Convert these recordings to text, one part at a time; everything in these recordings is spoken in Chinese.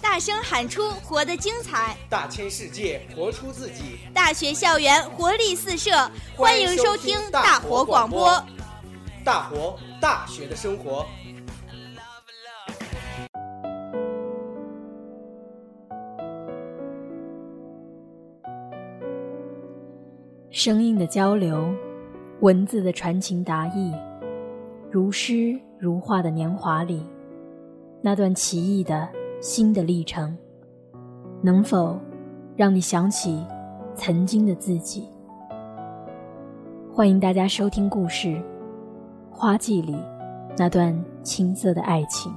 大声喊出活得精彩，大千世界活出自己，大学校园活力四射，欢迎收听大活广播，大活大学的生活。声音的交流，文字的传情达意，如诗如画的年华里，那段奇异的新的历程，能否让你想起曾经的自己？欢迎大家收听故事《花季里那段青涩的爱情》。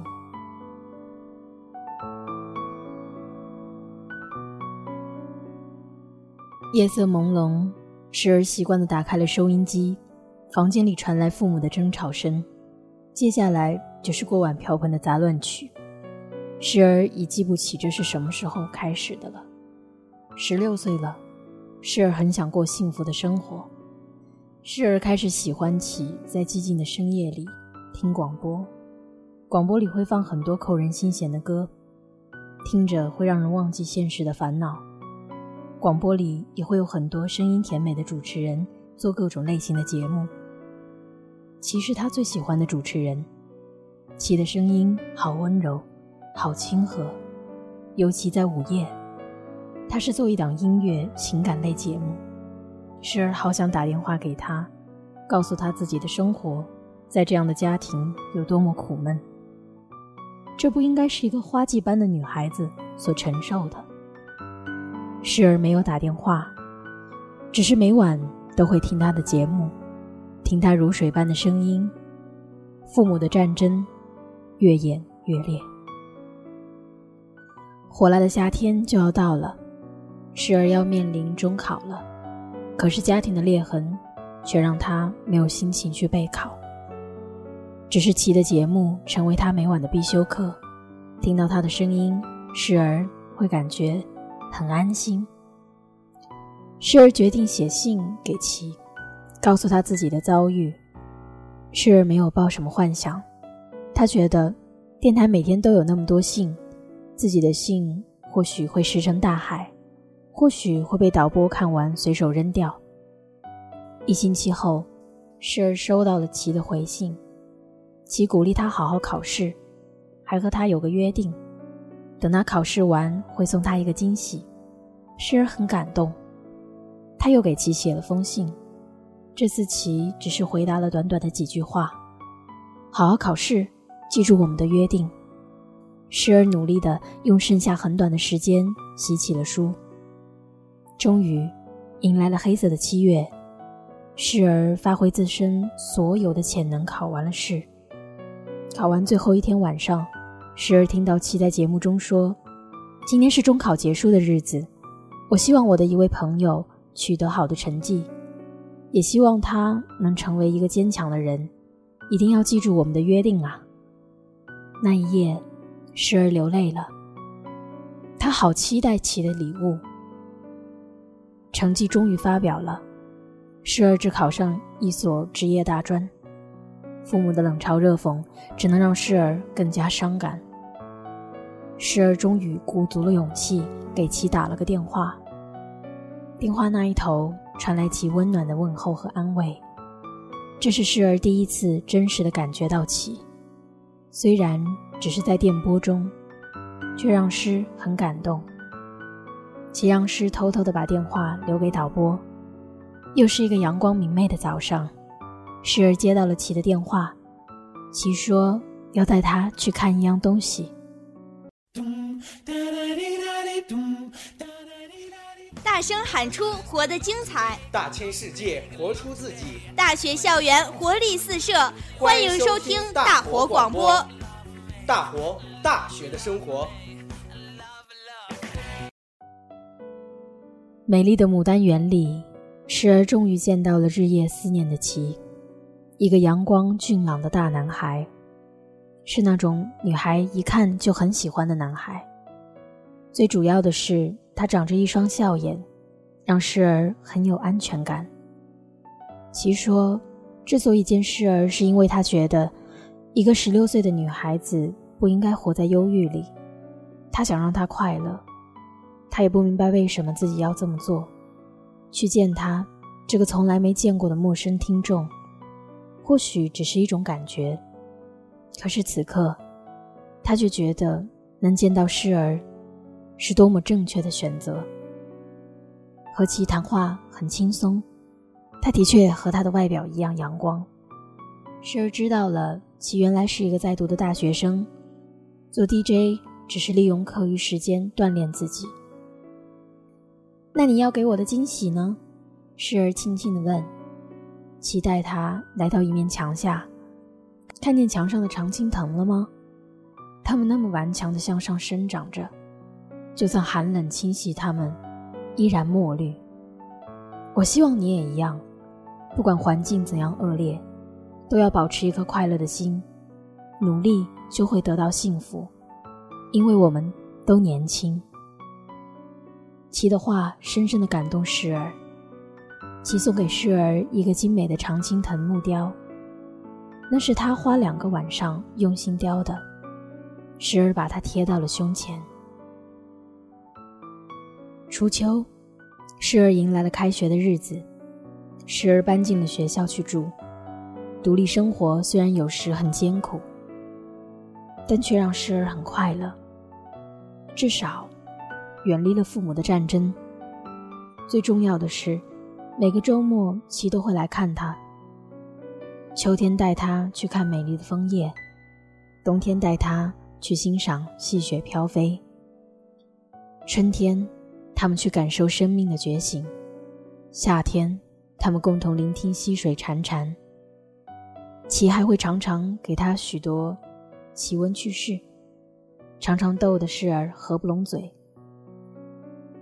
夜色朦胧。时而习惯的打开了收音机，房间里传来父母的争吵声，接下来就是锅碗瓢盆的杂乱曲。时而已记不起这是什么时候开始的了。十六岁了，时而很想过幸福的生活，时而开始喜欢起在寂静的深夜里听广播，广播里会放很多扣人心弦的歌，听着会让人忘记现实的烦恼。广播里也会有很多声音甜美的主持人做各种类型的节目。其实他最喜欢的主持人，其的声音好温柔，好亲和，尤其在午夜，他是做一档音乐情感类节目，时而好想打电话给他，告诉他自己的生活在这样的家庭有多么苦闷。这不应该是一个花季般的女孩子所承受的。时而没有打电话，只是每晚都会听他的节目，听他如水般的声音。父母的战争越演越烈，火辣的夏天就要到了，时而要面临中考了。可是家庭的裂痕却让他没有心情去备考。只是齐的节目成为他每晚的必修课，听到他的声音，时而会感觉。很安心。时而决定写信给齐，告诉他自己的遭遇。时而没有抱什么幻想，他觉得电台每天都有那么多信，自己的信或许会石沉大海，或许会被导播看完随手扔掉。一星期后，时而收到了齐的回信，齐鼓励他好好考试，还和他有个约定。等他考试完，会送他一个惊喜。诗儿很感动，他又给琪写了封信。这次琪只是回答了短短的几句话：“好好考试，记住我们的约定。”时而努力的用剩下很短的时间洗起了书。终于，迎来了黑色的七月。时而发挥自身所有的潜能，考完了试。考完最后一天晚上。时而听到其在节目中说：“今天是中考结束的日子，我希望我的一位朋友取得好的成绩，也希望他能成为一个坚强的人。一定要记住我们的约定啊！”那一夜，时而流泪了。他好期待齐的礼物。成绩终于发表了，时而只考上一所职业大专。父母的冷嘲热讽，只能让时儿更加伤感。时儿终于鼓足了勇气，给其打了个电话。电话那一头传来其温暖的问候和安慰，这是时儿第一次真实的感觉到其，虽然只是在电波中，却让诗很感动。其让诗偷偷的把电话留给导播。又是一个阳光明媚的早上，时儿接到了其的电话，其说要带他去看一样东西。大声喊出活得精彩，大千世界活出自己，大学校园活力四射，欢迎收听大活广播，大活大学的生活。美丽的牡丹园里，时而终于见到了日夜思念的齐，一个阳光俊朗的大男孩。是那种女孩一看就很喜欢的男孩。最主要的是，他长着一双笑眼，让诗儿很有安全感。其说，之所以见诗儿，是因为他觉得一个十六岁的女孩子不应该活在忧郁里。他想让她快乐，他也不明白为什么自己要这么做。去见他，这个从来没见过的陌生听众，或许只是一种感觉。可是此刻，他却觉得能见到诗儿，是多么正确的选择。和其谈话很轻松，他的确和他的外表一样阳光。时而知道了，其原来是一个在读的大学生，做 DJ 只是利用课余时间锻炼自己。那你要给我的惊喜呢？时而轻轻地问。期待他来到一面墙下，看见墙上的常青藤了吗？它们那么顽强地向上生长着，就算寒冷侵袭它们，依然墨绿。我希望你也一样，不管环境怎样恶劣，都要保持一颗快乐的心，努力就会得到幸福，因为我们都年轻。齐的话深深的感动时儿，齐送给时儿一个精美的常青藤木雕，那是他花两个晚上用心雕的。时儿把它贴到了胸前。初秋，诗儿迎来了开学的日子，诗儿搬进了学校去住。独立生活虽然有时很艰苦，但却让诗儿很快乐，至少。远离了父母的战争。最重要的是，每个周末齐都会来看他。秋天带他去看美丽的枫叶，冬天带他去欣赏细雪飘飞。春天，他们去感受生命的觉醒；夏天，他们共同聆听溪水潺潺。齐还会常常给他许多奇闻趣事，常常逗得诗儿合不拢嘴。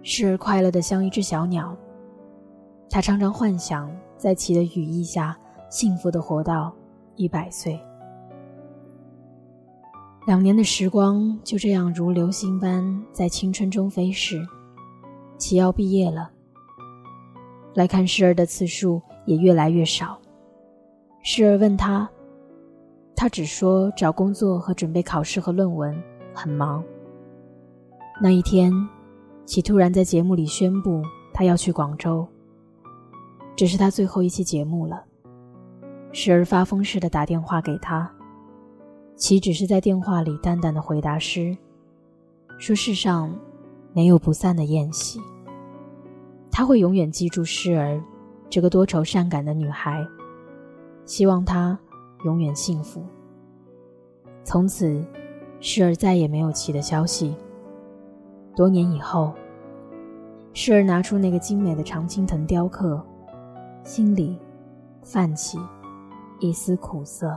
时而快乐的像一只小鸟，他常常幻想在其的羽翼下幸福的活到一百岁。两年的时光就这样如流星般在青春中飞逝，齐要毕业了。来看诗儿的次数也越来越少。诗儿问他，他只说找工作和准备考试和论文很忙。那一天。其突然在节目里宣布他要去广州，这是他最后一期节目了。时而发疯似的打电话给他，其只是在电话里淡淡的回答诗，说世上没有不散的宴席。他会永远记住诗儿这个多愁善感的女孩，希望她永远幸福。从此，诗儿再也没有其的消息。多年以后，诗儿拿出那个精美的常青藤雕刻，心里泛起一丝苦涩。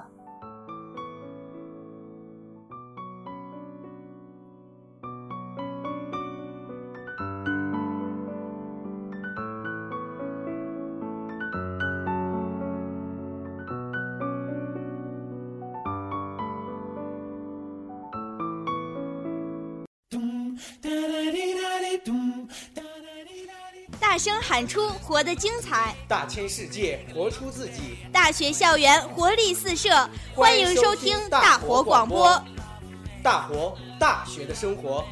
大声喊出“活得精彩”，大千世界活出自己。大学校园活力四射，欢迎收听大活广播。大活大学的生活。